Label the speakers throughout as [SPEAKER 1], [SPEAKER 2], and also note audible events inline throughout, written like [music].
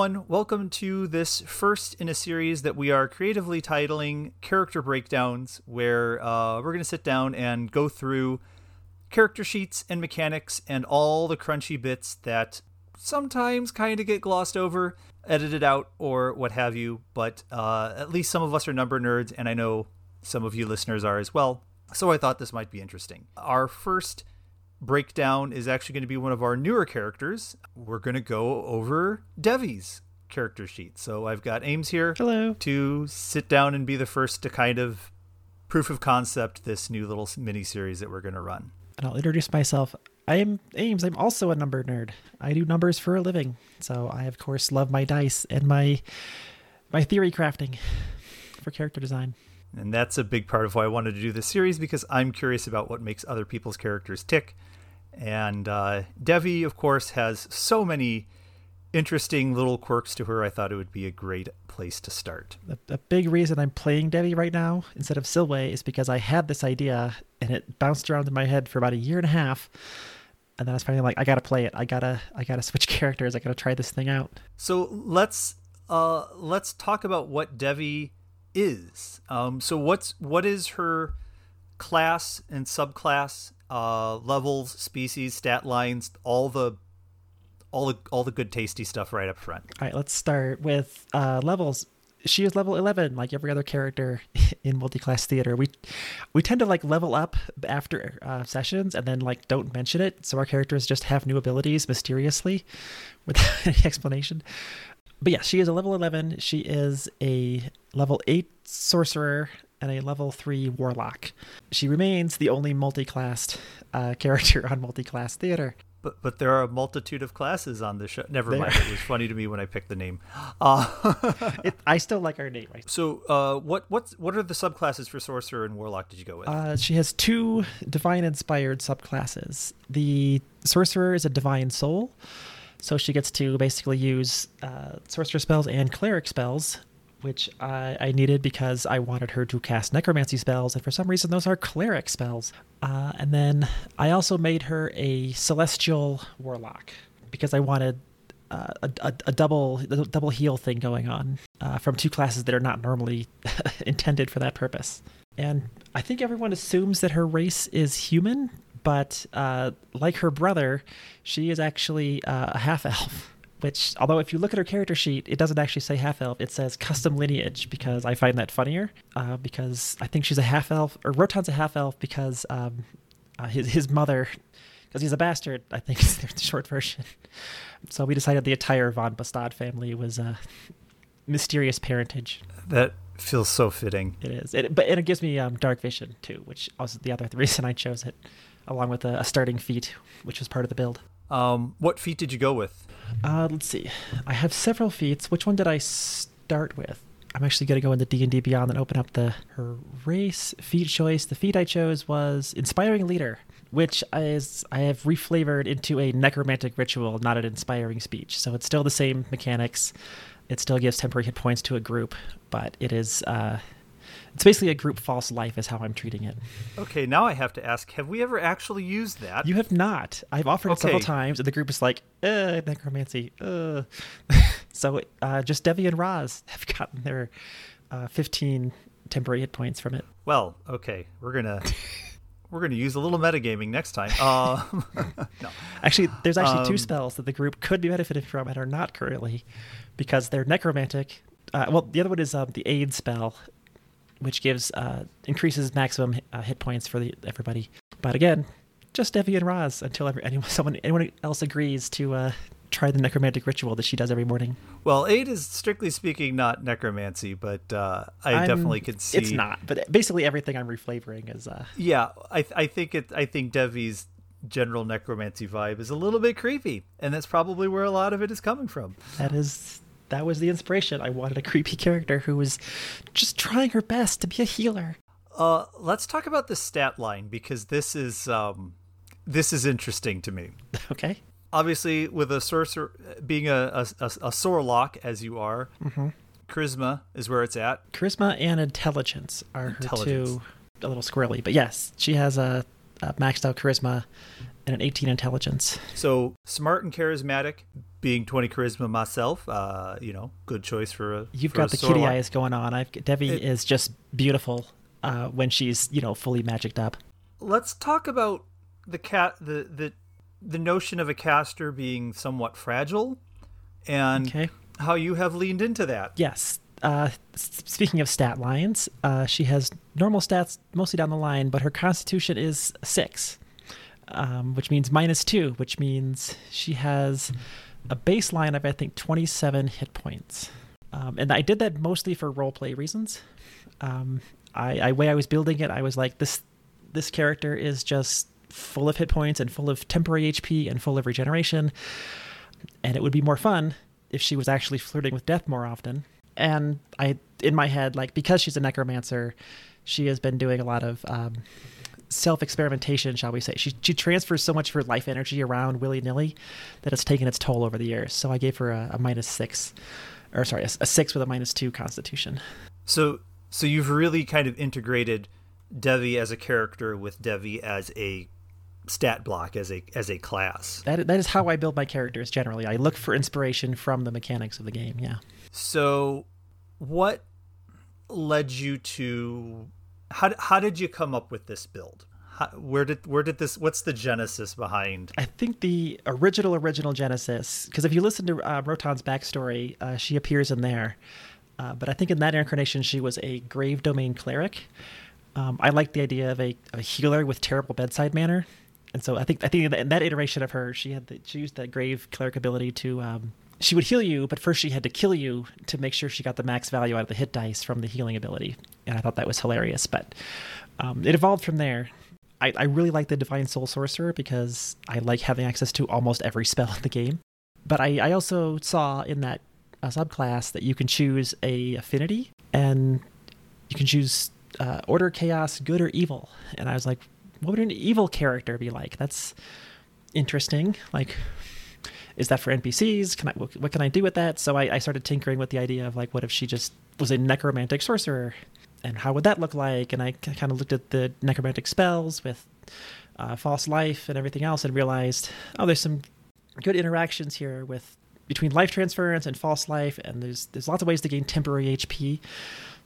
[SPEAKER 1] welcome to this first in a series that we are creatively titling Character Breakdowns, where uh, we're going to sit down and go through character sheets and mechanics and all the crunchy bits that sometimes kind of get glossed over, edited out, or what have you. But uh, at least some of us are number nerds, and I know some of you listeners are as well. So I thought this might be interesting. Our first breakdown is actually going to be one of our newer characters. We're going to go over Devi's character sheet. So I've got Ames here
[SPEAKER 2] Hello.
[SPEAKER 1] to sit down and be the first to kind of proof of concept this new little mini series that we're going to run.
[SPEAKER 2] And I'll introduce myself. I am Ames. I'm also a number nerd. I do numbers for a living. So I of course love my dice and my my theory crafting for character design.
[SPEAKER 1] And that's a big part of why I wanted to do this series because I'm curious about what makes other people's characters tick. And uh, Devi, of course, has so many interesting little quirks to her. I thought it would be a great place to start.
[SPEAKER 2] A, a big reason I'm playing Devi right now instead of Silwe is because I had this idea and it bounced around in my head for about a year and a half. And then I was finally like, I gotta play it. I gotta, I gotta [laughs] switch characters. I gotta try this thing out.
[SPEAKER 1] So let's uh, let's talk about what Devi is. Um, so what's what is her class and subclass, uh, levels, species, stat lines, all the all the all the good tasty stuff right up front.
[SPEAKER 2] All right, let's start with uh, levels. She is level 11 like every other character [laughs] in multi-class theater. We we tend to like level up after uh, sessions and then like don't mention it so our characters just have new abilities mysteriously [laughs] without any explanation. But yeah, she is a level 11. She is a level 8 sorcerer and a level 3 warlock. She remains the only multi-classed uh, [laughs] character on multi-class theater.
[SPEAKER 1] But but there are a multitude of classes on the show. Never mind. It was funny to me when I picked the name. [laughs] Uh, [laughs]
[SPEAKER 2] it, I still like our name. Right?
[SPEAKER 1] So uh, what what what are the subclasses for sorcerer and warlock? Did you go with?
[SPEAKER 2] Uh, she has two divine inspired subclasses. The sorcerer is a divine soul, so she gets to basically use uh, sorcerer spells and cleric spells which I, I, needed because I wanted her to cast necromancy spells, and for some reason those are cleric spells. Uh, and then I also made her a celestial warlock because I wanted uh, a, a, a, double a double heal thing going on uh, from two classes that are not normally [laughs] intended for that purpose. And I think everyone assumes that her race is human, but uh, like her brother, she is actually uh, a half elf which although if you look at her character sheet it doesn't actually say half elf. It says custom lineage because i find that funnier uh, because i think she's a half elf or rotan's a half elf because um, uh, his, his mother because he's a bastard i think [laughs] is the short version. So we decided the entire von Bahstard family was a uh, mysterious parentage.
[SPEAKER 1] That feels so fitting.
[SPEAKER 2] It is. It, but and it gives me um, dark vision too which was the other reason i chose it along with a, a starting feat which was part of the build
[SPEAKER 1] um, what feat did you go with
[SPEAKER 2] uh, let's see. I have several feats. Which one did I start with? I'm actually going to go into D&D Beyond and open up the her race feat choice. The feat I chose was Inspiring Leader, which is I have reflavored into a necromantic ritual, not an inspiring speech. So it's still the same mechanics. It still gives temporary hit points to a group, but it is uh, it's basically a group false life is how I'm treating it.
[SPEAKER 1] Okay, now I have to ask: Have we ever actually used that?
[SPEAKER 2] You have not. I've offered okay. it several times, and the group is like, "Uh, necromancy." Uh. [laughs] so uh, just Devi and Roz have gotten their uh, 15 temporary hit points from it.
[SPEAKER 1] Well, okay, we're gonna. [laughs] we're going to use a little metagaming next time. Uh, [laughs]
[SPEAKER 2] no. Actually, there's actually um, two spells that the group could be benefiting from and are not currently because they're necromantic. Uh, well, the other one is um, the aid spell, which gives uh, increases maximum uh, hit points for the, everybody. But again, just Devi and Roz until every, anyone [laughs] someone anyone else agrees to uh, try the necromantic ritual that she does every morning.
[SPEAKER 1] Well, aid is strictly speaking not necromancy, but uh, I I'm, definitely could see
[SPEAKER 2] it's not. But basically, everything I'm reflavoring is. Uh,
[SPEAKER 1] yeah, I I think it. I think Devi's general necromancy vibe is a little bit creepy, and that's probably where a lot of it is coming from.
[SPEAKER 2] That is that was the inspiration. I wanted a creepy character who was just trying her best to be a healer.
[SPEAKER 1] Uh, let's talk about the stat line because this is um, this is interesting to me. [laughs]
[SPEAKER 2] Okay.
[SPEAKER 1] Obviously, with a sorcerer being a a, a, a sorlock as you are, mm-hmm. charisma is where it's at.
[SPEAKER 2] Charisma and intelligence are intelligence. her two. A little squirrely, but yes, she has a uh, maxed out charisma and an 18 intelligence.
[SPEAKER 1] So smart and charismatic, being 20 charisma myself, uh, you know, good choice for a.
[SPEAKER 2] You've
[SPEAKER 1] for
[SPEAKER 2] got
[SPEAKER 1] a
[SPEAKER 2] the
[SPEAKER 1] Sorla.
[SPEAKER 2] kitty eyes going on. I've Devi
[SPEAKER 1] It-
[SPEAKER 2] is just beautiful uh, when she's you know fully magicked up.
[SPEAKER 1] Let's talk about the cat the the the notion of a caster being somewhat fragile, and
[SPEAKER 2] Okay.
[SPEAKER 1] how you have leaned into that.
[SPEAKER 2] Yes. Uh, speaking of stat lines, uh, she has normal stats mostly down the line, but her constitution is six, um, which means minus two, which means she has a baseline of, I think, 27 hit points. Um, and I did that mostly for roleplay reasons. Um, I, I way I was building it, I was like, this this character is just full of hit points and full of temporary HP and full of regeneration, and it would be more fun if she was actually flirting with death more often. And I, in my head, like because she's a necromancer, she has been doing a lot of um, self experimentation, shall we say. She she transfers so much of her life energy around willy nilly that it's taken its toll over the years. So I gave her a, a minus six, or sorry, a, a six with a minus two constitution.
[SPEAKER 1] So so you've really kind of integrated Devi as a character with Devi as a stat block as a as a class.
[SPEAKER 2] That that is how I build my characters generally. I look for inspiration from the mechanics of the game. Yeah.
[SPEAKER 1] So what led you to how how did you come up with this build? How, where did where did this what's the genesis behind
[SPEAKER 2] I think the original original Genesis, because if you listen to uh, Rotan's backstory, uh, she appears in there. Uh, but I think in that incarnation, she was a grave domain cleric. Um, I like the idea of a, a healer with terrible bedside manner, and so I think I think in that, in that iteration of her, she had the, she used that grave cleric ability to um, she would heal you, but first she had to kill you to make sure she got the max value out of the hit dice from the healing ability, and I thought that was hilarious. But um, it evolved from there. I, I really like the Divine Soul Sorcerer because I like having access to almost every spell [laughs] in the game. But I, I also saw in that uh, subclass that you can choose a affinity and you can choose uh, order, chaos, good, or evil. And I was like, what would an evil character be like? That's interesting. Like, is that for NPCs? Can I what, can I do with that? So I, I started tinkering with the idea of like, what if she just was a necromantic sorcerer, and how would that look like? And I kind of looked at the necromantic spells with uh, false life and everything else, and realized, oh, there's some good interactions here with between life transference and false life, and there's there's lots of ways to gain temporary HP.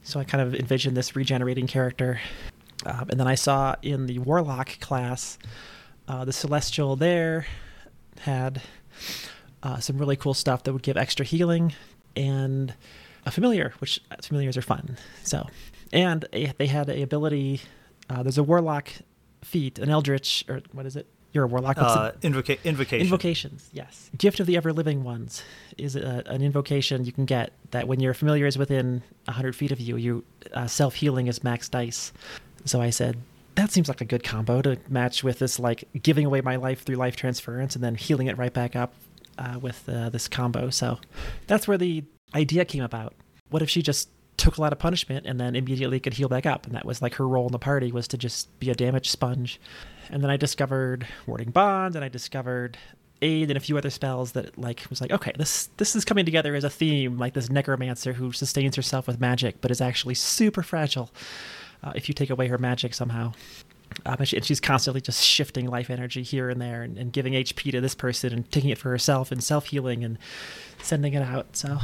[SPEAKER 2] So I kind of envisioned this regenerating character, um, and then I saw in the warlock class, uh, the celestial there had uh, some really cool stuff that would give extra healing, and a familiar, which familiars are fun. So, and a, they had a ability. Uh, there's a warlock feat, an eldritch, or what is it? You're a warlock.
[SPEAKER 1] Uh, invoca- invocation?
[SPEAKER 2] Invocations, yes. Gift of the Ever Living Ones is a, an invocation you can get that when your familiar is within 100 feet of you, you uh, self healing is max dice. So I said, that seems like a good combo to match with this, like giving away my life through life transference and then healing it right back up uh, with uh, this combo. So that's where the idea came about. What if she just took a lot of punishment and then immediately could heal back up? And that was like her role in the party was to just be a damage sponge. And then I discovered Warding Bond, and I discovered Aid and a few other spells that like was like, okay, this this is coming together as a theme, like this necromancer who sustains herself with magic, but is actually super fragile uh, if you take away her magic somehow. Um, and, she, and she's constantly just shifting life energy here and there and, and giving HP to this person and taking it for herself and self healing and sending it out. So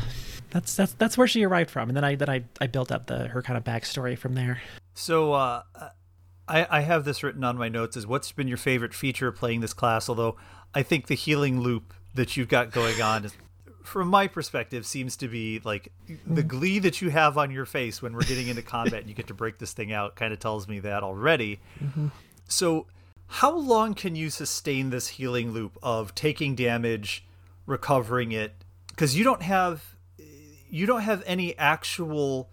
[SPEAKER 2] that's that's that's where she arrived from. And then I then I, I built up the her kind of backstory from there.
[SPEAKER 1] So uh, I, I have this written on my notes as what's been your favorite feature playing this class? Although I think the healing loop that you've got going on, is, from my perspective, seems to be like the mm. glee that you have on your face when we're getting into combat and you get to break this thing out. Kind of tells me that already. Mm-hmm. So how long can you sustain this healing loop of taking damage, recovering it? Because you don't have you don't have any actual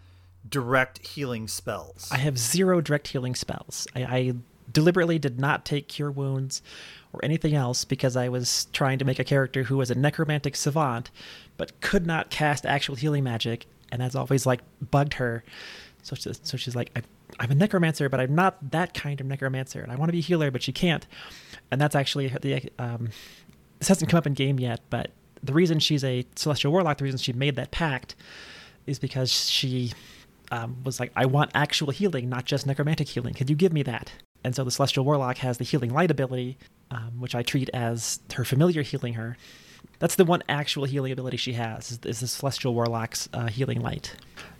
[SPEAKER 1] direct healing spells.
[SPEAKER 2] I have zero direct healing spells. I, I deliberately did not take cure wounds or anything else because I was trying to make a character who was a necromantic savant but could not cast actual healing magic, and that's always like bugged her. So she's, so she's like, I'm a necromancer, but I'm not that kind of necromancer, and I want to be a healer, but she can't. And that's actually the um, this hasn't come up in game yet, but the reason she's a celestial warlock, the reason she made that pact, is because she um, was like, I want actual healing, not just necromantic healing. Could you give me that? And so the Celestial Warlock has the Healing Light ability, um, which I treat as her familiar healing her. That's the one actual healing ability she has, is, is the Celestial Warlock's uh, Healing Light.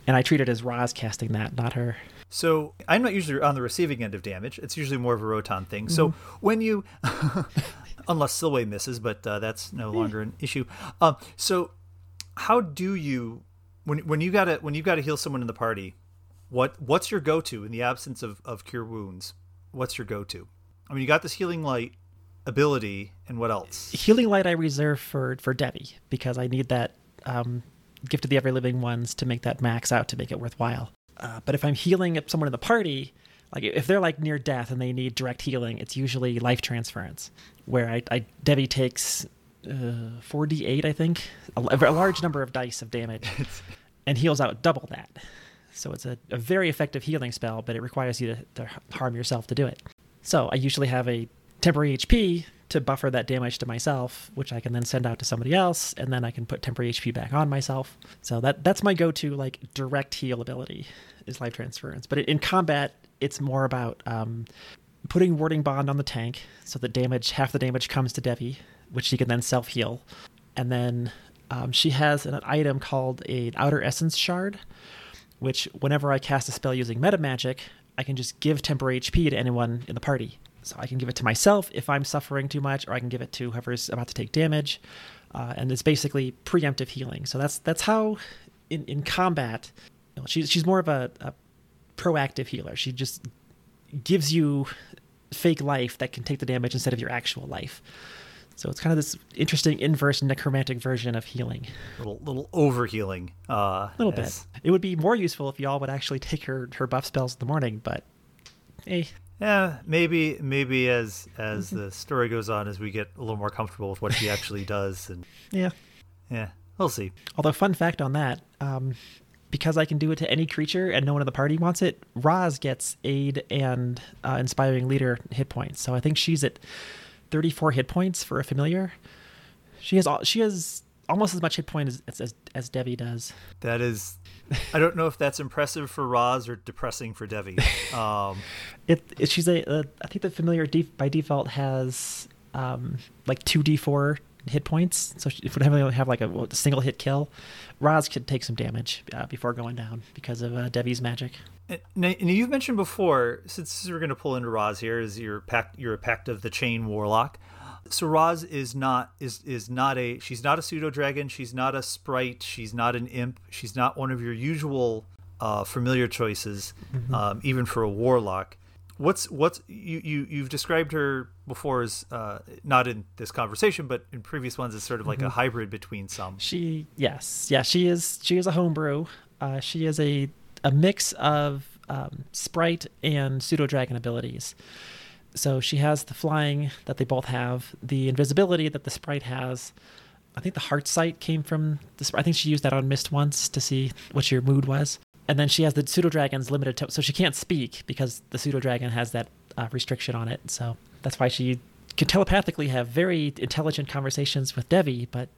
[SPEAKER 2] And I treat it as Roz casting that, not her.
[SPEAKER 1] So I'm not usually on the receiving end of damage. It's usually more of a Rotan thing. Mm-hmm. So when you, [laughs] unless Silwe misses, but uh, that's no longer an issue. Uh, so how do you, when when you gotta when you gotta heal someone in the party, what what's your go to in the absence of of cure wounds? What's your go to? I mean, you got this healing light ability, and what else?
[SPEAKER 2] Healing light I reserve for for Devi because I need that um, gift of the ever living ones to make that max out to make it worthwhile. Uh, but if I'm healing someone in the party, like if they're like near death and they need direct healing, it's usually life transference, where I, I Devi takes uh, 4d8, I think, a, a, large number of dice of damage, [laughs] and heals out double that. So it's a, a, very effective healing spell, but it requires you to, to harm yourself to do it. So I usually have a temporary HP to buffer that damage to myself, which I can then send out to somebody else, and then I can put temporary HP back on myself. So that that's my go-to like direct heal ability is life transference. But in combat, it's more about um, putting warding bond on the tank so the damage half the damage comes to Devi, which she can then self heal, and then um, she has an item called an outer essence shard, which whenever I cast a spell using meta magic, I can just give temporary HP to anyone in the party. So I can give it to myself if I'm suffering too much, or I can give it to whoever's about to take damage. Uh, and it's basically preemptive healing. So that's that's how in, in combat, you know, she's she's more of a, a proactive healer. She just gives you fake life that can take the damage instead of your actual life. So it's kind of this interesting inverse necromantic version of healing.
[SPEAKER 1] Little little over healing. Uh,
[SPEAKER 2] a little as... bit. It would be more useful if y'all would actually take her her buff spells in the morning, but hey.
[SPEAKER 1] Yeah, maybe maybe as as mm-hmm. the story goes on, as we get a little more comfortable with what she actually [laughs] does, and
[SPEAKER 2] yeah,
[SPEAKER 1] yeah, we'll see.
[SPEAKER 2] Although, fun fact on that, um, because I can do it to any creature and no one in the party wants it, Roz gets aid and uh, inspiring leader hit points. So I think she's at 34 hit points for a familiar. She has all, she has almost as much hit point as, as as Devi does.
[SPEAKER 1] That is, I don't know if that's impressive for Roz or depressing for Devi. Um, [laughs]
[SPEAKER 2] it, it, she's a, a I think the familiar def, by default has um, like two d four hit points. So if we have, have like a, single hit kill, Roz could take some damage uh, before going down because of uh, Devi's magic.
[SPEAKER 1] And, you've mentioned before, since we're going to pull into Roz here, is your pact, you're a pact of the chain warlock. So Roz is not is is not a she's not a pseudo dragon. She's not a sprite. She's not an imp. She's not one of your usual uh, familiar choices, mm-hmm. um, even for a warlock. What's what's you you you've described her before as uh, not in this conversation, but in previous ones as sort of like mm-hmm. a hybrid between some.
[SPEAKER 2] She yes yeah she is she is a homebrew. Uh, she is a a mix of um, sprite and pseudo dragon abilities. So she has the flying that they both have, the invisibility that the sprite has. I think the heart sight came from the. I think she used that on Mist once to see what your mood was. And then she has the pseudo dragon's limited, to- so she can't speak because the pseudo dragon has that uh, restriction on it. So that's why she can telepathically have very intelligent conversations with Devi, but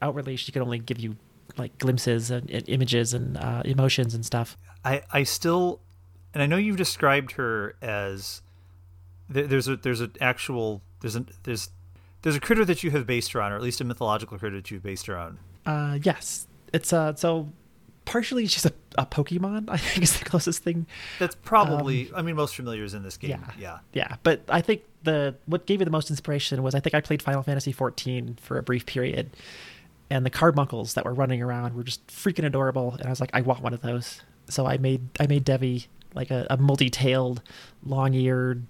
[SPEAKER 2] outwardly she can only give you like glimpses and, and images and uh, emotions and stuff.
[SPEAKER 1] I I still, and I know you've described her as there's a there's an actual there's a there's there's a critter that you have based her on, or at least a mythological critter that you've based her on.
[SPEAKER 2] Uh, yes, it's uh so partially it's just a, a Pokemon. I think is the closest thing.
[SPEAKER 1] That's probably. Um, I mean, most familiars in this game.
[SPEAKER 2] Yeah,
[SPEAKER 1] yeah,
[SPEAKER 2] yeah. But I think the what gave me the most inspiration was I think I played Final Fantasy XIV for a brief period, and the carbuncles that were running around were just freaking adorable, and I was like, I want one of those. So I made I made Devi like a, a multi-tailed, long-eared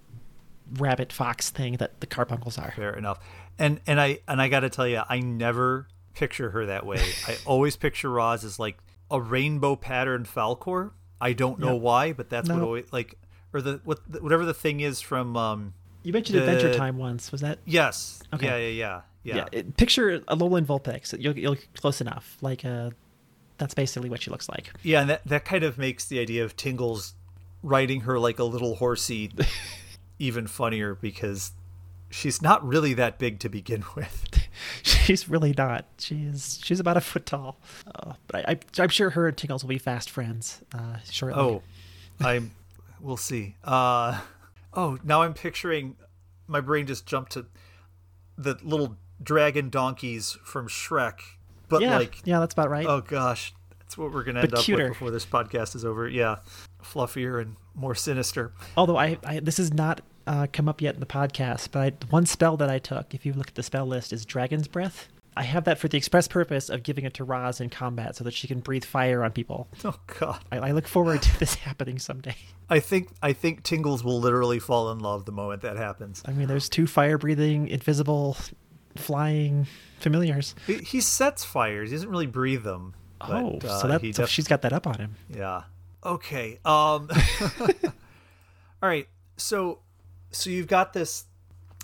[SPEAKER 2] rabbit fox thing that the carbuncles are.
[SPEAKER 1] Fair enough. And and I and I got to tell you, I never picture her that way. [laughs] I always picture Roz as like a rainbow pattern Falkor. I don't know yep. why, but that's no. what always like or the what whatever the thing is from um
[SPEAKER 2] you mentioned the, Adventure Time once. Was that?
[SPEAKER 1] Yes. Okay. Yeah, yeah, yeah. Yeah.
[SPEAKER 2] yeah picture Alolan Vulpix. You'll, you'll close enough. Like uh that's basically what she looks like.
[SPEAKER 1] Yeah, and that that kind of makes the idea of Tingles riding her like a little horsey [laughs] even funnier because she's not really that big to begin [laughs] with.
[SPEAKER 2] she's really not. She's she's about a foot tall. Uh, but I, am sure her and Tingles will be fast friends uh, shortly.
[SPEAKER 1] Oh, I'm. We'll see. Uh, Oh, now I'm picturing. My brain just jumped to the little dragon donkeys from Shrek, but
[SPEAKER 2] yeah,
[SPEAKER 1] like,
[SPEAKER 2] yeah, that's about right.
[SPEAKER 1] oh gosh, that's what we're gonna end
[SPEAKER 2] But
[SPEAKER 1] up
[SPEAKER 2] cuter.
[SPEAKER 1] with before this podcast is over. Yeah, fluffier and more sinister.
[SPEAKER 2] Although I, I this has not uh, come up yet in the podcast, but I, one spell that I took, if you look at the spell list, is Dragon's Breath. I have that for the express purpose of giving it to Roz in combat so that she can breathe fire on people.
[SPEAKER 1] Oh god,
[SPEAKER 2] I, I look forward to [laughs] this happening someday.
[SPEAKER 1] I think I think Tingles will literally fall in love the moment that happens.
[SPEAKER 2] I mean, there's two fire breathing, invisible, flying familiars.
[SPEAKER 1] He, he sets fires. He doesn't really breathe them. But,
[SPEAKER 2] oh,
[SPEAKER 1] uh,
[SPEAKER 2] so that
[SPEAKER 1] he
[SPEAKER 2] so
[SPEAKER 1] def-
[SPEAKER 2] she's got that up on him.
[SPEAKER 1] Yeah. Okay. Um [laughs] All right. So so you've got this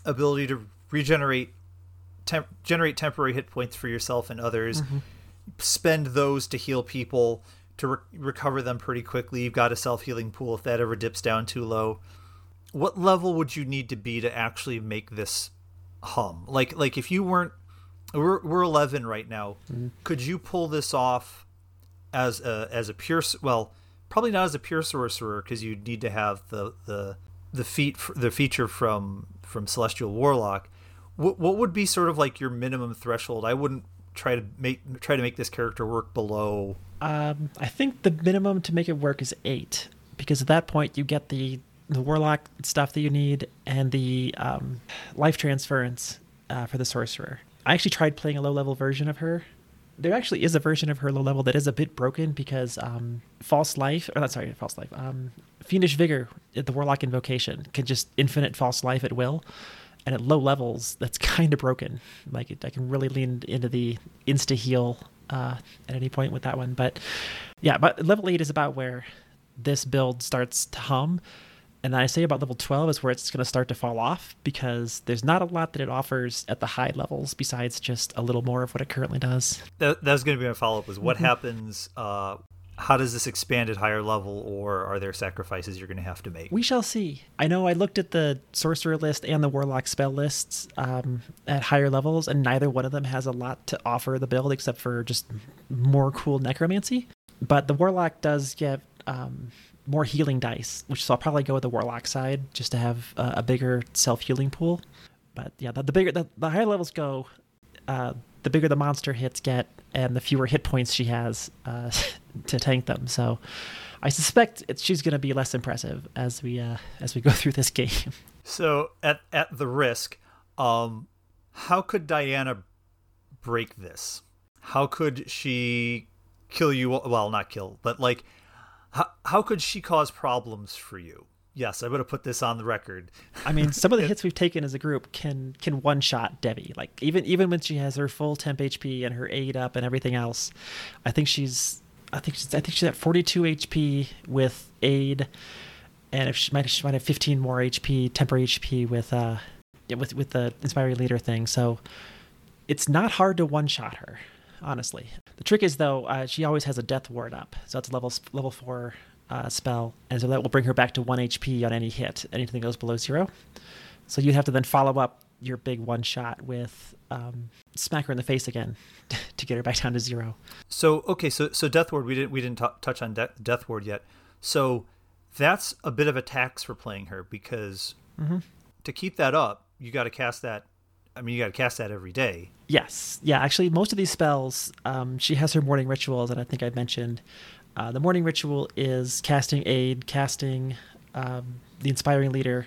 [SPEAKER 1] ability to regenerate temp- generate temporary hit points for yourself and others. Spend those to heal people to re- recover them pretty quickly. You've got a self-healing pool if that ever dips down too low. What level would you need to be to actually make this hum? Like like if you weren't we're we're 11 right now. Could you pull this off as a as a pure well probably not as a pure sorcerer because you need to have the the the feat the feature from from celestial warlock what, what would be sort of like your minimum threshold i wouldn't try to make try to make this character work below
[SPEAKER 2] Um, I think the minimum to make it work is eight, because at that point you get the the warlock stuff that you need and the um, life transference uh, for the sorcerer. I actually tried playing a low level version of her. There actually is a version of her low level that is a bit broken because um, false life, or not sorry, false life, um, fiendish vigor, at the warlock invocation can just infinite false life at will. And at low levels, that's [laughs] kind of broken. Like it, I can really lean into the insta heal uh, at any point with that one. But yeah, but level eight is about where this build starts to hum. And I say about level 12 is where it's going to start to fall off because there's not a lot that it offers at the high levels besides just a little more of what it currently does.
[SPEAKER 1] that, that was going to be my follow-up was what happens uh how does this expand at higher level or are there sacrifices you're going to have to make
[SPEAKER 2] We shall see. I know I looked at the sorcerer list and the warlock spell lists um, at higher levels, and neither one of them has a lot to offer the build except for just more cool necromancy. But the warlock does get um, more healing dice, which so I'll probably go with the warlock side just to have uh, a bigger self healing pool. But yeah, the, the bigger the, the higher levels go, uh, the bigger the monster hits get, and the fewer hit points she has uh, [laughs] to tank them. So I suspect she's going to be less impressive as we uh, as we go [laughs] through this game.
[SPEAKER 1] So at at the risk, um, how could Diana break this? How could she kill you? Well, not kill, but like, how how could she cause problems for you? Yes, I'm going to put this on the record.
[SPEAKER 2] I mean, some of the [laughs] hits we've taken as a group can can one shot Debbie. Like even even when she has her full temp HP and her aid up and everything else, I think she's I think she's I think she's at 42 HP with aid, and if she might she might have 15 more HP temporary HP with uh with with the inspiring leader thing. So it's not hard to one shot her. Honestly, the trick is though uh, she always has a death ward up, so it's a level level four uh, spell, and so that will bring her back to one HP on any hit. Anything goes below zero. So you'd have to then follow up your big one shot with um, smack her in the face again [laughs] to get her back down to zero.
[SPEAKER 1] So okay, so so Death Ward, we didn't we didn't t- touch on De- Death Ward yet. So that's a bit of a tax for playing her because to keep that up, you got to cast that. I mean, you got to cast that every day.
[SPEAKER 2] Yes, yeah. Actually, most of these spells, um, she has her morning rituals, and I think I mentioned uh, the morning ritual is casting aid, casting um, the inspiring leader,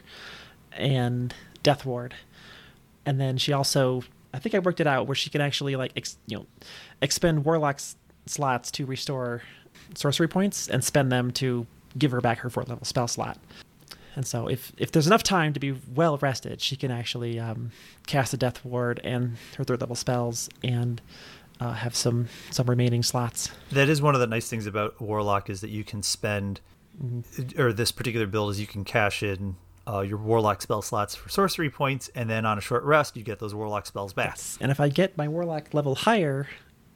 [SPEAKER 2] and death ward, and then she also, I think I worked it out where she can actually like ex- you know expend warlock's slots to restore sorcery points and spend them to give her back her fourth level spell slot. And so, if if there's enough time to be well rested, she can actually um, cast a death ward and her third level spells, and uh, have some some remaining slots.
[SPEAKER 1] That is one of the nice things about Warlock is that you can spend, or this particular build is you can cash in uh, your Warlock spell slots for sorcery points, and then on a short rest you get those Warlock spells back.
[SPEAKER 2] And if I get my warlock level higher,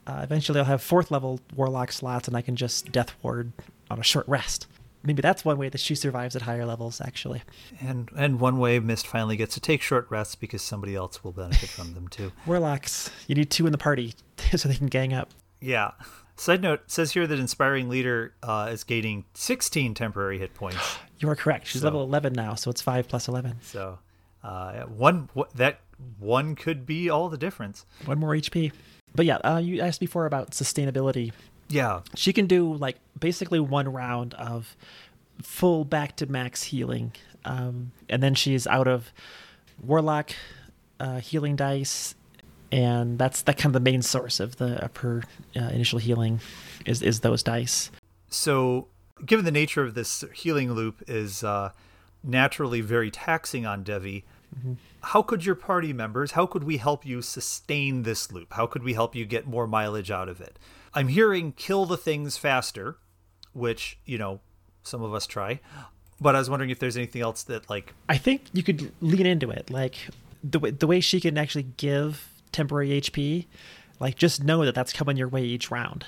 [SPEAKER 2] uh, eventually I'll have fourth level warlock slots, and I can just death ward on a short rest. Maybe that's one way that she survives at higher levels. Actually,
[SPEAKER 1] And and one way Mist finally gets to take short rests because somebody else will benefit from them too. [laughs]
[SPEAKER 2] warlocks, you need two in the party [laughs] so they can gang up.
[SPEAKER 1] Yeah. Side note says here that Inspiring Leader uh, is gaining 16 temporary hit points. [gasps]
[SPEAKER 2] You are correct. She's
[SPEAKER 1] So-
[SPEAKER 2] level 11 now, so it's 5 plus 11.
[SPEAKER 1] So uh, one that one could be all the difference.
[SPEAKER 2] One more HP. But yeah, uh, you asked before about sustainability.
[SPEAKER 1] Yeah.
[SPEAKER 2] She can do like basically one round of full back to max healing, um, and then she's out of warlock uh, healing dice, and that's that kind of the main source of the of her uh, initial healing is is those dice.
[SPEAKER 1] So, given the nature of this healing loop is uh, naturally very taxing on Devi, how could your party members, how could we help you sustain this loop? How could we help you get more mileage out of it? I'm hearing kill the things faster, which, you know, some of us try. But I was wondering if there's anything else that, like,
[SPEAKER 2] I think you could lean into it, like the way the way she can actually give temporary HP. Like just know that that's coming your way each round.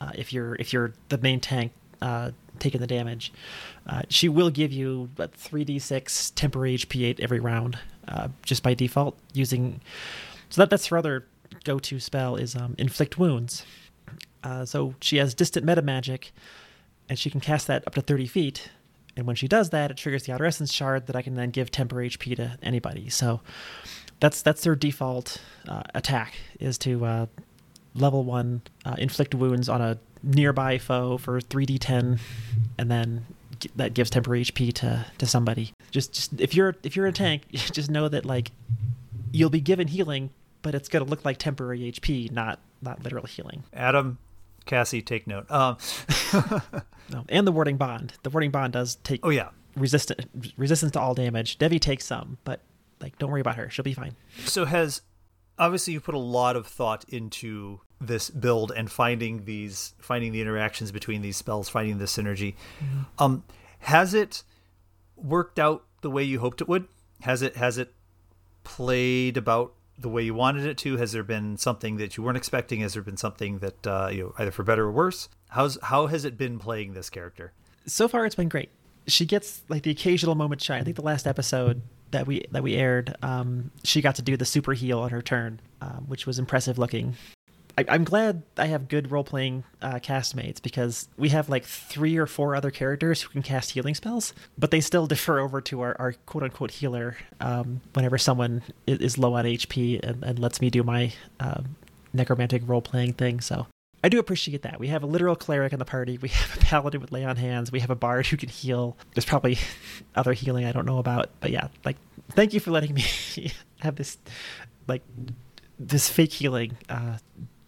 [SPEAKER 2] Uh, if you're if you're the main tank uh, taking the damage, uh, she will give you three d six temporary HP eight every round, uh, just by default using. So that that's her other go to spell is um, inflict wounds. Uh, so she has distant meta magic, and she can cast that up to 30 feet. And when she does that, it triggers the outer essence shard that I can then give temporary HP to anybody. So that's that's their default uh, attack is to uh, level one uh, inflict wounds on a nearby foe for 3d10, and then that gives temporary HP to to somebody. Just just if you're if you're a tank, [laughs] just know that like you'll be given healing, but it's gonna look like temporary HP, not not literal healing.
[SPEAKER 1] Adam, Cassie, take note. Um, [laughs]
[SPEAKER 2] No, and the warding bond. The warding bond does take
[SPEAKER 1] oh, yeah.
[SPEAKER 2] resistant resistance to all damage. Devi takes some, but like don't worry about her. She'll be fine.
[SPEAKER 1] So has obviously you put a lot of thought into this build and finding these finding the interactions between these spells, finding the synergy. Um, has it worked out the way you hoped it would? Has it has it played about the way you wanted it to? Has there been something that you weren't expecting? Has there been something that uh, you know either for better or worse? How's how has it been playing this character?
[SPEAKER 2] So far it's been great. She gets like the occasional moment shine. I think the last episode that we that we aired, um, she got to do the super heal on her turn, um, which was impressive looking. I, I'm glad I have good role playing uh, castmates because we have like three or four other characters who can cast healing spells, but they still [laughs] defer over to our, our quote unquote healer um, whenever someone is low on HP and, and lets me do my um, necromantic role playing thing. So I do appreciate that. We have a literal cleric in the party. We [laughs] have a paladin with lay on hands. We have a bard who can heal. There's probably [laughs] other healing I don't know about, but yeah, like thank you for letting me have this like this fake healing uh,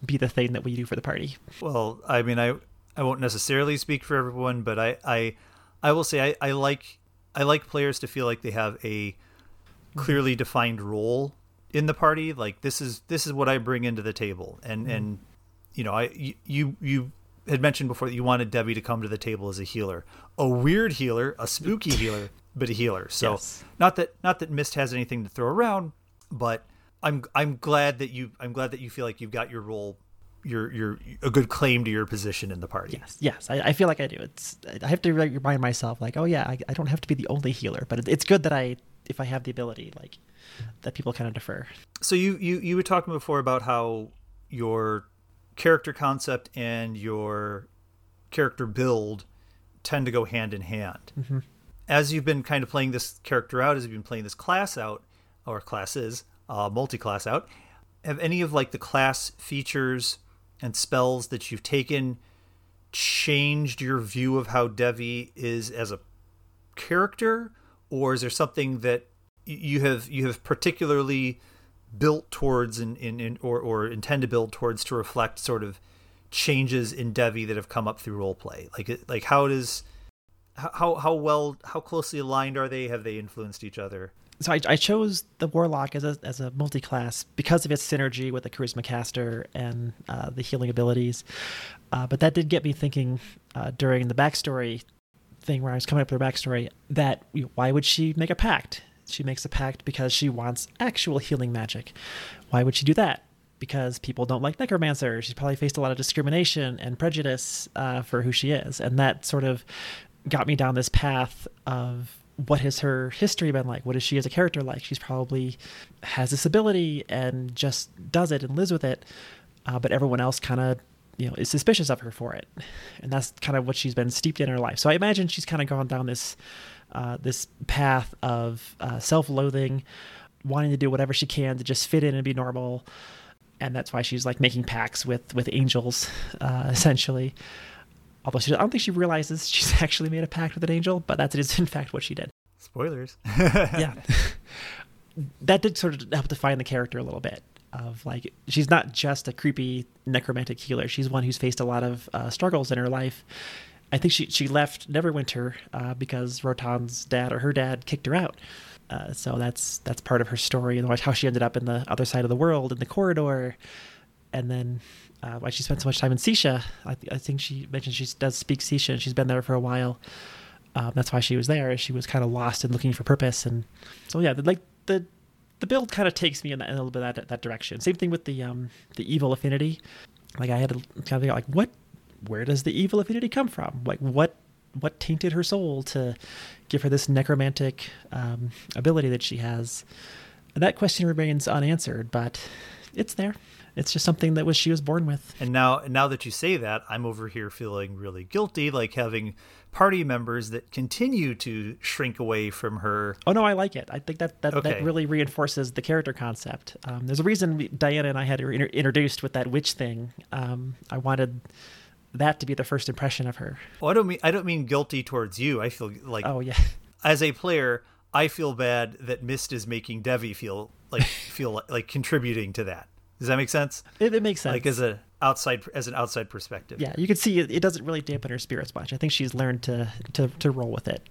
[SPEAKER 2] be the thing that we do for the party.
[SPEAKER 1] Well, I mean, I I won't necessarily speak for everyone, but I I, I will say I, I like I like players to feel like they have a mm-hmm. clearly defined role in the party. Like this is this is what I bring into the table, and mm-hmm. and you know I you- you you had mentioned before that you wanted Debbie to come to the table as a healer, a weird healer, a spooky healer, but a healer. So
[SPEAKER 2] Yes.
[SPEAKER 1] not that not that Mist has anything to throw around, but I'm I'm glad that you I'm glad that you feel like you've got your role, your your a good claim to your position in the party.
[SPEAKER 2] Yes, yes, I, I feel like I do. It's I have to remind myself like, oh yeah, I, I don't have to be the only healer, but it, it's good that I if I have the ability like that people kind of defer.
[SPEAKER 1] So you you you were talking before about how your character concept and your character build tend to go hand in hand. Mm-hmm. As you've been kind of playing this character out, as you've been playing this class out, or classes, uh, multi-class out, have any of like the class features and spells that you've taken changed your view of how Devi is as a character, or is there something that you have you have particularly built towards in, in, in or, or intend to build towards to reflect sort of changes in Devi that have come up through roleplay? Like like how does how how well how closely aligned are they? Have they influenced each other?
[SPEAKER 2] So I, I chose the warlock as a as a multi class because of its synergy with the charisma caster and uh, the healing abilities. Uh, but that did get me thinking uh, during the backstory thing where I was coming up with her backstory that why would she make a pact? She makes a pact because she wants actual healing magic. Why would she do that? Because people don't like necromancers. She's probably faced a lot of discrimination and prejudice uh, for who she is, and that sort of got me down this path of what has her history been like? What is she as a character like? She's probably has this ability and just does it and lives with it, uh, but everyone else kind of you know is suspicious of her for it, and that's kind of what she's been steeped in her life. So I imagine she's kind of gone down this uh, this path of uh, self-loathing, wanting to do whatever she can to just fit in and be normal, and that's why she's like making pacts with with angels, uh, [laughs] essentially. Although she, I don't think she realizes [laughs] she's actually made a pact with an angel, but that is in fact what she did.
[SPEAKER 1] Spoilers. [laughs]
[SPEAKER 2] yeah, [laughs] that did sort of help define the character a little bit. Of like, she's not just a creepy necromantic healer. She's one who's faced a lot of uh, struggles in her life. I think she she left Neverwinter uh, because Rotan's dad or her dad kicked her out. Uh, so that's that's part of her story and how she ended up in the other side of the world in the corridor, and then uh, why she spent so much time in Sisha. I, th- I, think she mentioned she does speak Sisha and she's been there for a while. Um, that's why she was there. She was kind of lost and looking for purpose, and so yeah, the, like the the build kind of takes me in, that, in a little bit that that direction. Same thing with the um the evil affinity. Like I had to kind of think like what where does the evil affinity come from? Like what what tainted her soul to give her this necromantic um, ability that she has? And that question remains unanswered, but it's there. It's just something that was she was born with.
[SPEAKER 1] And now, now that you say that, I'm over here feeling really guilty, like having party members that continue to shrink away from her.
[SPEAKER 2] Oh no, I like it. I think that that, okay. that really reinforces the character concept. Um, there's a reason we, Diana and I had her inter- introduced with that witch thing. Um, I wanted that to be the first impression of her.
[SPEAKER 1] Well, I don't mean I don't mean guilty towards you. I feel like
[SPEAKER 2] oh yeah,
[SPEAKER 1] as a player, I feel bad that Mist is making Devi feel like feel like, like contributing to that. Does that make sense?
[SPEAKER 2] It, it makes sense.
[SPEAKER 1] Like as a outside as an outside perspective.
[SPEAKER 2] Yeah, you can see it, it doesn't really dampen her spirits much. I think she's learned to to to roll with it.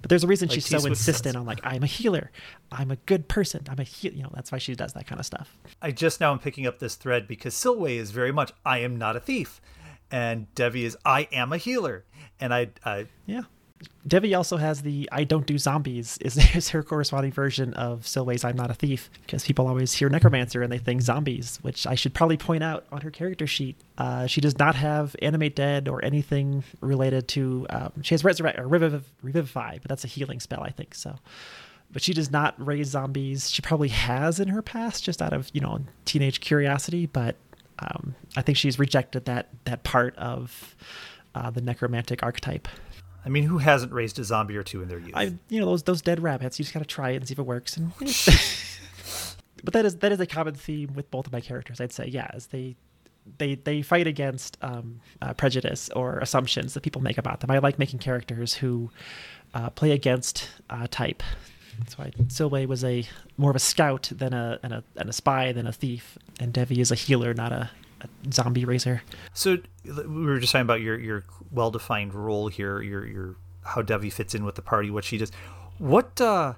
[SPEAKER 2] But there's a reason like she's so insistent on like I'm a healer, I'm a good person, I'm a heal. You know that's why she does that kind of stuff.
[SPEAKER 1] I just now am picking up this thread because Silwe is very much I am not a thief, and Devi is I am a healer, and I, I
[SPEAKER 2] yeah Devi also has the I don't do zombies is, [laughs] is her corresponding version of Silwe's I'm not a thief because people always hear necromancer and they think zombies, which I should probably point out on her character sheet. Uh, she does not have animate dead or anything related to. Um, she has resurrect or reviv- revivify, but that's a healing spell, I think. So, but she does not raise zombies. She probably has in her past, just out of you know teenage curiosity, but um, I think she's rejected that that part of uh, the necromantic archetype.
[SPEAKER 1] I mean, who hasn't raised a zombie or two in their youth?
[SPEAKER 2] I, you know, those those dead rabbits. You just gotta try it and see if it works. And, [laughs] [laughs] but that is that is a common theme with both of my characters. I'd say, yeah, as they they they fight against um, uh, prejudice or assumptions that people make about them. I like making characters who uh, play against uh, type. That's why Silwe was a more of a scout than a, and a and a spy than a thief, and Devi is a healer, not a zombie racer.
[SPEAKER 1] So we were just talking about your your well defined role here, your your how Devi fits in with the party, what she does. What uh,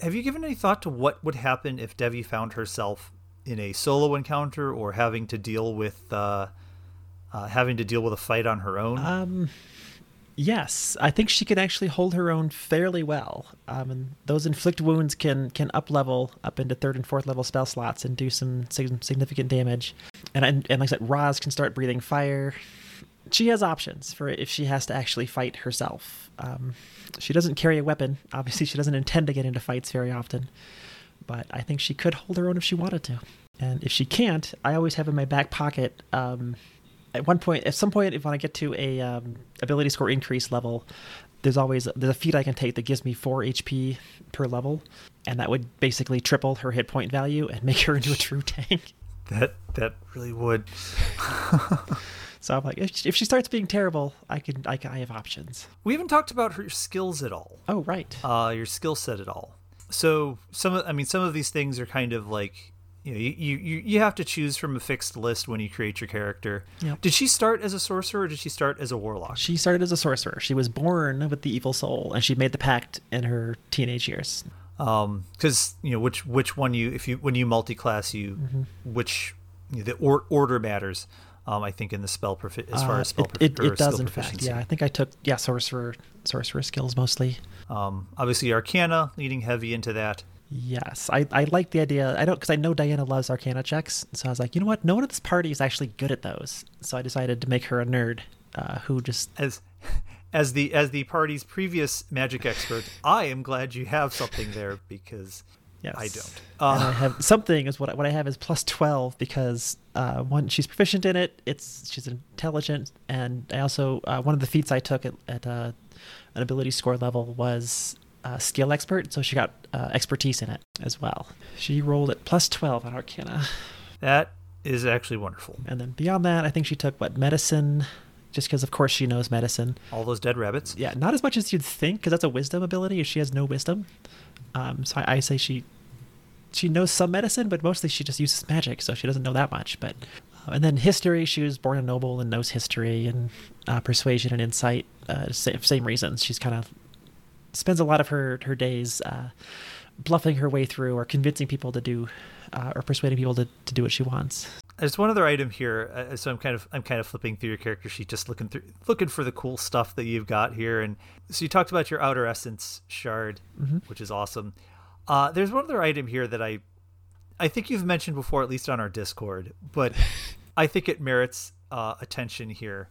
[SPEAKER 1] have you given any thought to what would happen if Devi found herself in a solo encounter or having to deal with uh, uh, having to deal with a fight on her own?
[SPEAKER 2] Um, Yes, I think she can actually hold her own fairly well. Um, and those inflict wounds can can up level up into third and fourth level spell slots and do some significant damage. And, and and like I said, Roz can start breathing fire. She has options for if she has to actually fight herself. Um, she doesn't carry a weapon. [laughs] Obviously, she doesn't intend to get into fights very often. But I think she could hold her own if she wanted to. And if she can't, I always have in my back pocket um, at one point, at some point, if I get to a um, ability score increase level, there's always there's a feat I can take that gives me four HP per level, and that would basically triple her hit point value and make her into a true tank.
[SPEAKER 1] That that really would. [laughs]
[SPEAKER 2] so I'm like, if, if she starts being terrible, I can, I can I have options.
[SPEAKER 1] We haven't talked about her skills at all.
[SPEAKER 2] Oh right.
[SPEAKER 1] Uh, your skill set at all. So some of I mean some of these things are kind of like you, know, you, you you have to choose from a fixed list when you create your character.
[SPEAKER 2] Yep.
[SPEAKER 1] Did she start as a sorcerer or did she start as a warlock?
[SPEAKER 2] She started as a sorcerer. She was born with the evil soul, and she made the pact in her teenage years.
[SPEAKER 1] Um, because you know which which one you if you when you multi-class you mm-hmm. which you know, the or, order matters. Um, I think in the spell profi- as far uh, as spell
[SPEAKER 2] it, it, it does in fact. Yeah, I think I took yeah sorcerer sorcerer skills mostly.
[SPEAKER 1] Um, obviously Arcana leading heavy into that.
[SPEAKER 2] Yes, I, I like the idea. I don't because I know Diana loves Arcana checks, so I was like, you know what? No one at this party is actually good at those. So I decided to make her a nerd, uh, who just
[SPEAKER 1] as as the as the party's previous magic expert. I am glad you have something there because
[SPEAKER 2] Yes,
[SPEAKER 1] I don't.
[SPEAKER 2] and I
[SPEAKER 1] Uh,
[SPEAKER 2] have [laughs] something is what I, what I have is plus twelve because uh, one she's proficient in it. It's she's intelligent, and I also uh, one of the feats I took at, at uh, an ability score level was uh, skill expert, so she got uh, expertise in it as well. She rolled at plus twelve on Arcana,
[SPEAKER 1] that is actually wonderful.
[SPEAKER 2] and then beyond that, I think she took what medicine, just because of course she knows medicine.
[SPEAKER 1] All those dead rabbits.
[SPEAKER 2] Yeah, not as much as you'd think, because that's a wisdom ability. She has no wisdom, um, so I, I say she she knows some medicine, but mostly she just uses magic, so she doesn't know that much. But uh, and then history, she was born a noble and knows history and uh, persuasion and insight. Uh, same, same reasons. She's kind of spends a lot of her her days uh, bluffing her way through or convincing people to do uh, or persuading people to, to do what she wants.
[SPEAKER 1] There's one other item here, uh, so I'm kind of I'm kind of flipping through your character sheet, just looking through looking for the cool stuff that you've got here. And so you talked about your outer essence shard, which is awesome. Uh, there's one other item here that I I think you've mentioned before, at least on our Discord, but [laughs] I think it merits uh, attention here.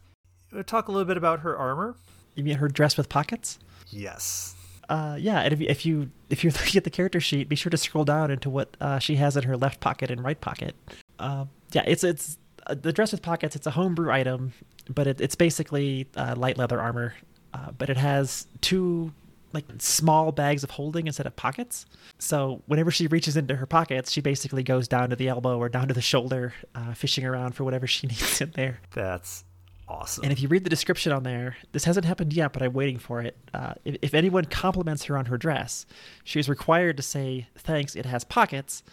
[SPEAKER 1] Talk a little bit about her armor.
[SPEAKER 2] You mean her dress with pockets?
[SPEAKER 1] Yes.
[SPEAKER 2] Uh, yeah, and if you, if you if you're [laughs] looking at the character sheet, be sure to scroll down into what uh, she has in her left pocket and right pocket. Uh, yeah, it's it's uh, the dress with pockets. It's a homebrew item, but it, it's basically uh, light leather armor, uh, but it has two like small bags of holding instead of pockets. So whenever she reaches into her pockets, she basically goes down to the elbow or down to the shoulder, uh, fishing around for whatever she [laughs] needs in there.
[SPEAKER 1] That's awesome.
[SPEAKER 2] And if you read the description on there, this hasn't happened yet, but I'm waiting for it. Uh, if, if anyone compliments her on her dress, she is required to say, thanks, it has pockets,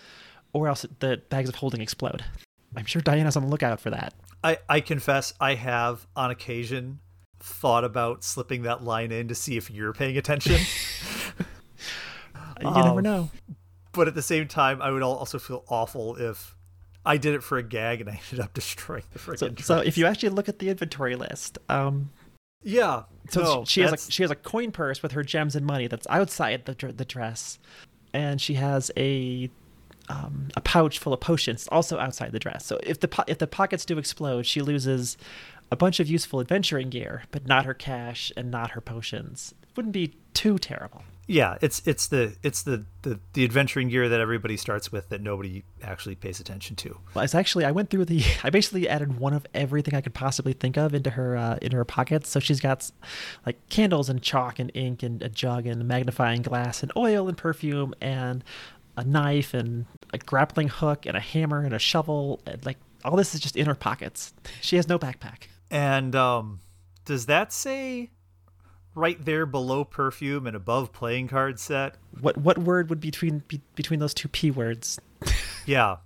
[SPEAKER 2] or else the bags of holding explode. I'm sure Diana's on the lookout for that.
[SPEAKER 1] I, I confess I have on occasion thought about slipping that line in to see if you're paying attention. [laughs] [laughs]
[SPEAKER 2] You never
[SPEAKER 1] Um,
[SPEAKER 2] know.
[SPEAKER 1] but at the same time, I would also feel awful if I did it for a gag and I ended up [laughs] destroying the freaking
[SPEAKER 2] So,
[SPEAKER 1] dress.
[SPEAKER 2] so if you actually look at the inventory list, um,
[SPEAKER 1] yeah,
[SPEAKER 2] so
[SPEAKER 1] no,
[SPEAKER 2] she has a, she has a coin purse with her gems and money that's outside the the dress, and she has a um, a pouch full of potions also outside the dress. So if the po- if the pockets do explode, she loses a bunch of useful adventuring gear, but not her cash and not her potions. Wouldn't be too terrible.
[SPEAKER 1] yeah, it's it's the it's the, the the adventuring gear that everybody starts with that nobody actually pays attention to.
[SPEAKER 2] Well, it's actually I went through the [laughs] I basically added one of everything I could possibly think of into her uh, into her pockets. So she's got like candles and chalk and ink and a jug and a magnifying glass and oil and perfume and a knife and a grappling hook and a hammer and a shovel and like all this is just in her pockets. She has no backpack.
[SPEAKER 1] And um, does that say right there below perfume and above playing card set?
[SPEAKER 2] What what word would be between be, between those two p words? [laughs]
[SPEAKER 1] Yeah,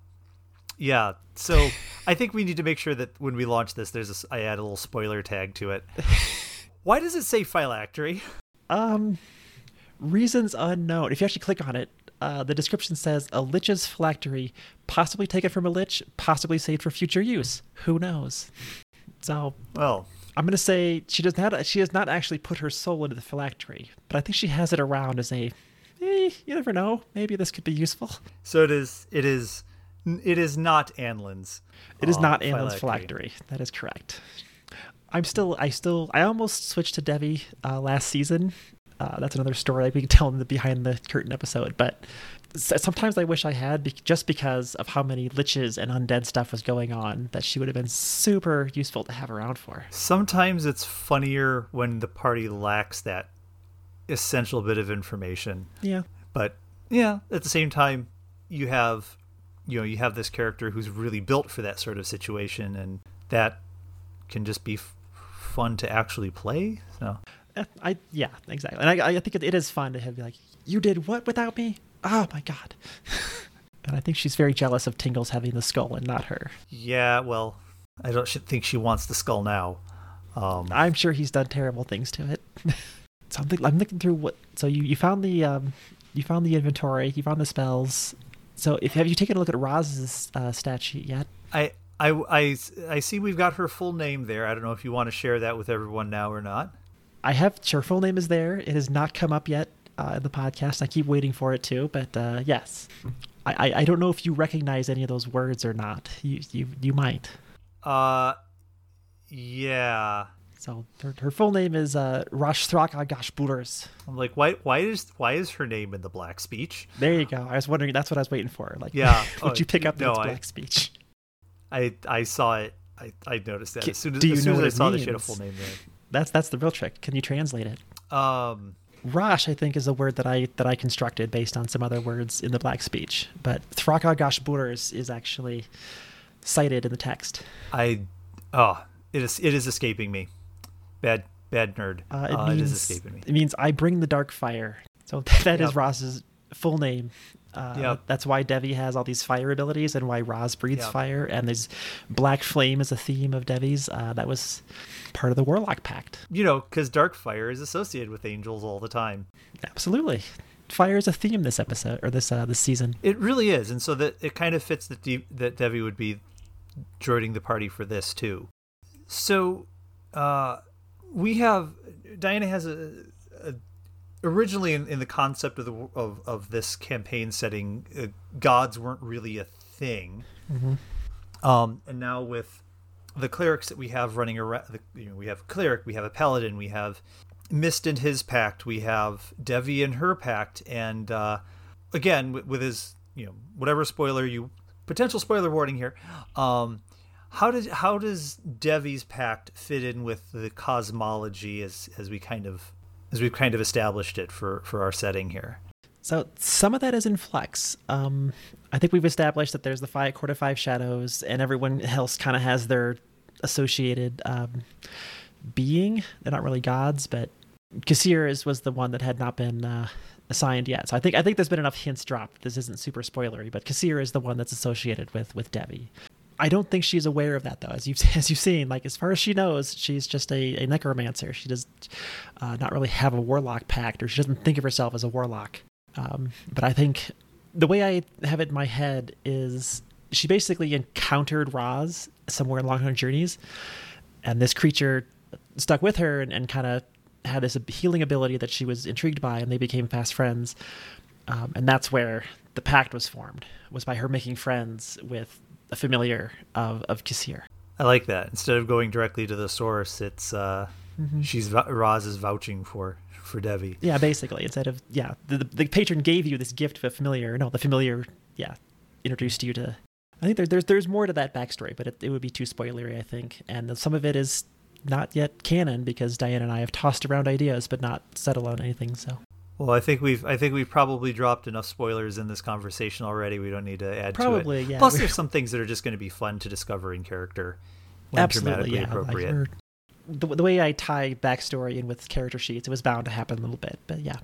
[SPEAKER 1] yeah. So I think we need to make sure that when we launch this, there's a I add a little spoiler tag to it. [laughs] Why does it say phylactery?
[SPEAKER 2] Um, reasons unknown. If you actually click on it, uh, the description says a lich's phylactery, possibly taken from a lich, possibly saved for future use. Who knows? So
[SPEAKER 1] Well,
[SPEAKER 2] I'm gonna say she does not. She has not actually put her soul into the phylactery, but I think she has it around as a. Eh, you never know. Maybe this could be useful.
[SPEAKER 1] so it is. It is. It is not Anlin's.
[SPEAKER 2] It is
[SPEAKER 1] uh,
[SPEAKER 2] not Anlin's phylactery. That is correct. I'm still. I still. I almost switched to Devi uh, last season. Uh, that's another story like we can tell in the behind the curtain episode. But sometimes I wish I had, be- just because of how many liches and undead stuff was going on, that she would have been super useful to have around for.
[SPEAKER 1] Sometimes it's funnier when the party lacks that essential bit of information.
[SPEAKER 2] Yeah.
[SPEAKER 1] But yeah, at the same time, you have you know you have this character who's really built for that sort of situation, and that can just be f- fun to actually play. So [laughs]
[SPEAKER 2] I yeah exactly, and I, I think it, it is fun to have be like you did what without me? Oh my god! [laughs] and I think she's very jealous of Tingles having the skull and not her.
[SPEAKER 1] yeah, well, I don't think she wants the skull now. Um,
[SPEAKER 2] I'm sure he's done terrible things to it. [laughs] so I'm, think, I'm looking through what. So you, you found the um, you found the inventory, you found the spells. So if have you taken a look at Roz's uh, stat sheet yet?
[SPEAKER 1] I, I, I, I see we've got her full name there. I don't know if you want to share that with everyone now or not.
[SPEAKER 2] I have her full name is there. It has not come up yet uh, in the podcast. I keep waiting for it too, but uh, yes, I, I I don't know if you recognize any of those words or not. You you you might.
[SPEAKER 1] Uh, yeah.
[SPEAKER 2] So her, her full name is uh, Rashtraka Gashbulers.
[SPEAKER 1] I'm like, why why is why is her name in the black speech?
[SPEAKER 2] There you go. I was wondering. That's what I was waiting for. Like,
[SPEAKER 1] Yeah. [laughs]
[SPEAKER 2] would
[SPEAKER 1] Oh,
[SPEAKER 2] you pick up
[SPEAKER 1] no, I-
[SPEAKER 2] black speech?
[SPEAKER 1] I I saw it. I, I noticed that as soon as,
[SPEAKER 2] do you
[SPEAKER 1] as soon
[SPEAKER 2] know
[SPEAKER 1] as I saw that she had a full name
[SPEAKER 2] That's that's the real trick. Can you translate it?
[SPEAKER 1] Um,
[SPEAKER 2] Rosh, I think, is a word that I that I constructed based on some other words in the black speech. But Thraka Gashbulers is actually cited in the text.
[SPEAKER 1] I oh, it is it is escaping me. Bad bad nerd.
[SPEAKER 2] Uh, it
[SPEAKER 1] Uh,
[SPEAKER 2] means
[SPEAKER 1] is escaping me.
[SPEAKER 2] it means I bring the dark fire. So [laughs] that is
[SPEAKER 1] Yep.
[SPEAKER 2] Roz's full name. Uh,
[SPEAKER 1] Yep.
[SPEAKER 2] That's why Devi has all these fire abilities and why Roz breathes
[SPEAKER 1] Yep.
[SPEAKER 2] fire. And there's black flame is a theme of Devi's. Uh, that was part of the Warlock Pact.
[SPEAKER 1] You know, because dark fire is associated with angels all the time.
[SPEAKER 2] Absolutely, fire is a theme this episode or this uh, this season.
[SPEAKER 1] It really is, and so that it kind of fits that De- that Devi would be joining the party for this too. So, uh, we have Diana has a, a originally in, in the concept of the of of this campaign setting, uh, gods weren't really a thing. Um, and now with the clerics that we have running around, the, you know, we have cleric, we have a paladin, we have Mist and his pact, we have Devi and her pact, and uh, again with, with his you know whatever spoiler you potential spoiler warning here. Um, how does how does Devi's pact fit in with the cosmology as as we kind of as we've kind of established it for for our setting here?
[SPEAKER 2] So some of that is in flux. Um, I think we've established that there's the five quarter five shadows, and everyone else kind of has their associated um, being. They're not really gods, but Kassir is was the one that had not been uh, assigned yet. So I think I think there's been enough hints dropped. This isn't super spoilery, but Kassir is the one that's associated with with Devi. I don't think she's aware of that though. As you've [laughs] as you've seen, like as far as she knows, she's just a, a necromancer. She does uh, not really have a warlock pact, or she doesn't think of herself as a warlock. Um, but I think the way I have it in my head is she basically encountered Roz somewhere along her journeys, and this creature stuck with her and, and kind of had this healing ability that she was intrigued by, and they became fast friends. Um, and that's where the pact was formed, was by her making friends with a familiar of, of Kassir.
[SPEAKER 1] I like that. Instead of going directly to the source, it's uh, she's vou- Roz is vouching for for Devi.
[SPEAKER 2] Yeah, basically, instead of yeah, the, the the patron gave you this gift of a familiar. No, the familiar, yeah, introduced you to. I think there's there's there's more to that backstory, but it, it would be too spoilery, I think, and some of it is not yet canon because Diane and I have tossed around ideas but not settled on anything. So
[SPEAKER 1] Well, I think we've I think we've probably dropped enough spoilers in this conversation already. We don't need to add
[SPEAKER 2] Probably,
[SPEAKER 1] to it.
[SPEAKER 2] yeah.
[SPEAKER 1] Plus, there's [laughs] some things that are just going to be fun to discover in character
[SPEAKER 2] absolutely, yeah.
[SPEAKER 1] appropriate.
[SPEAKER 2] we're- the, the way I tie backstory in with character sheets, it was bound to happen a little bit, but yeah.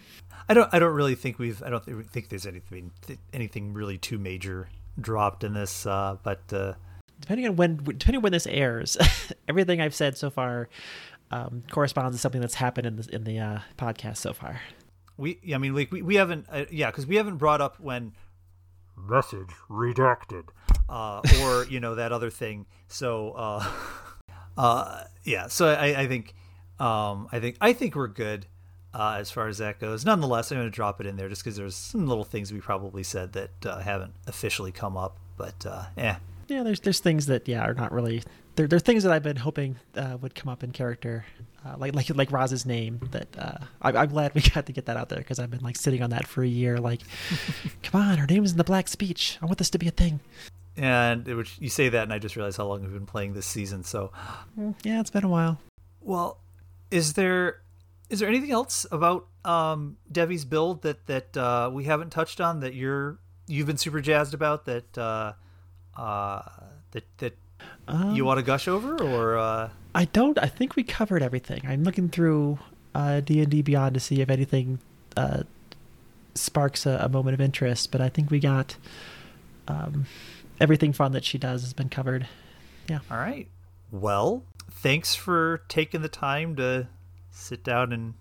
[SPEAKER 1] I don't I don't really think we've I don't thi- think there's anything anything really too major dropped in this. Uh, but uh,
[SPEAKER 2] depending on when depending on when this airs, [laughs] everything I've said so far um, corresponds to something that's happened in the in the uh, podcast so far.
[SPEAKER 1] We I mean like we, we haven't uh, yeah because we haven't brought up when message redacted uh, or [laughs] you know that other thing. So uh, [laughs] uh, yeah, so I, I think um, I think I think we're good uh, as far as that goes. Nonetheless, I'm going to drop it in there just because there's some little things we probably said that uh, haven't officially come up. But uh, yeah,
[SPEAKER 2] Yeah, there's there's things that yeah are not really there. There are things that I've been hoping uh, would come up in character, uh, like like like Roz's name. That uh, I, I'm glad we got to get that out there because I've been like sitting on that for a year. Like, [laughs] come on, her name's in the black speech. I want this to be a thing.
[SPEAKER 1] and it, which you say that, and I just realized how long we've been playing this season. So
[SPEAKER 2] Mm, Yeah, it's been a while.
[SPEAKER 1] Well, is there is there anything else about um, Devi's build that that uh, we haven't touched on that you're you've been super jazzed about that uh, uh, that that
[SPEAKER 2] Um,
[SPEAKER 1] you want to gush over or uh,
[SPEAKER 2] I don't. I think we covered everything. I'm looking through uh, D and D Beyond to see if anything uh, sparks a, a moment of interest, but I think we got um, everything fun that she does has been covered. Yeah.
[SPEAKER 1] all right? Well, thanks for taking the time to sit down and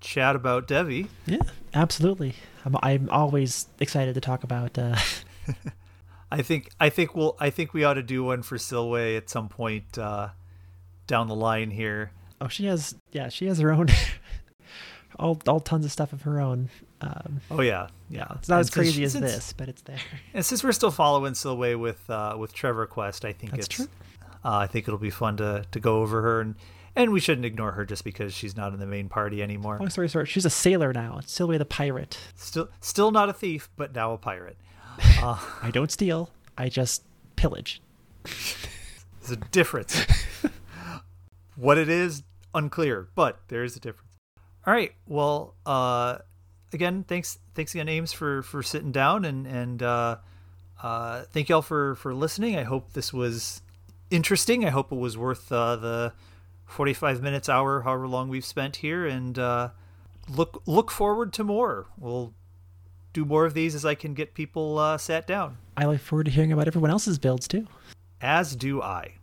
[SPEAKER 1] chat about Devi.
[SPEAKER 2] Yeah, absolutely. I'm, I'm always excited to talk about. Uh, [laughs]
[SPEAKER 1] I think I think we'll I think we ought to do one for Silwe at some point uh, down the line here.
[SPEAKER 2] oh, she has. Yeah, she has her own. [laughs] all, all tons of stuff of her own. Um,
[SPEAKER 1] Oh yeah, yeah.
[SPEAKER 2] it's not
[SPEAKER 1] And
[SPEAKER 2] as crazy as
[SPEAKER 1] since-
[SPEAKER 2] this, but it's there. [laughs]
[SPEAKER 1] And since we're still following Silwe with uh, with Trevor Quest, I think
[SPEAKER 2] That's
[SPEAKER 1] it's
[SPEAKER 2] true.
[SPEAKER 1] Uh, I think it'll be fun to to go over her and and we shouldn't ignore her just because she's not in the main party anymore.
[SPEAKER 2] Long story short, she's a sailor now. It's Sylvia the pirate.
[SPEAKER 1] Still, still not a thief, but now a pirate.
[SPEAKER 2] Uh, I don't steal. I just pillage.
[SPEAKER 1] There's a difference. [laughs] what it is, unclear, but there is a difference. All right. Well, uh, again, thanks, thanks again, Ames, for for sitting down and and uh, uh, thank y'all for for listening. I hope this was interesting. I hope it was worth uh, the 45 minutes, hour, however long we've spent here, and uh, look look forward to more. We'll do more of these as I can get people uh, sat down.
[SPEAKER 2] I look forward to hearing about everyone else's builds too.
[SPEAKER 1] As do I.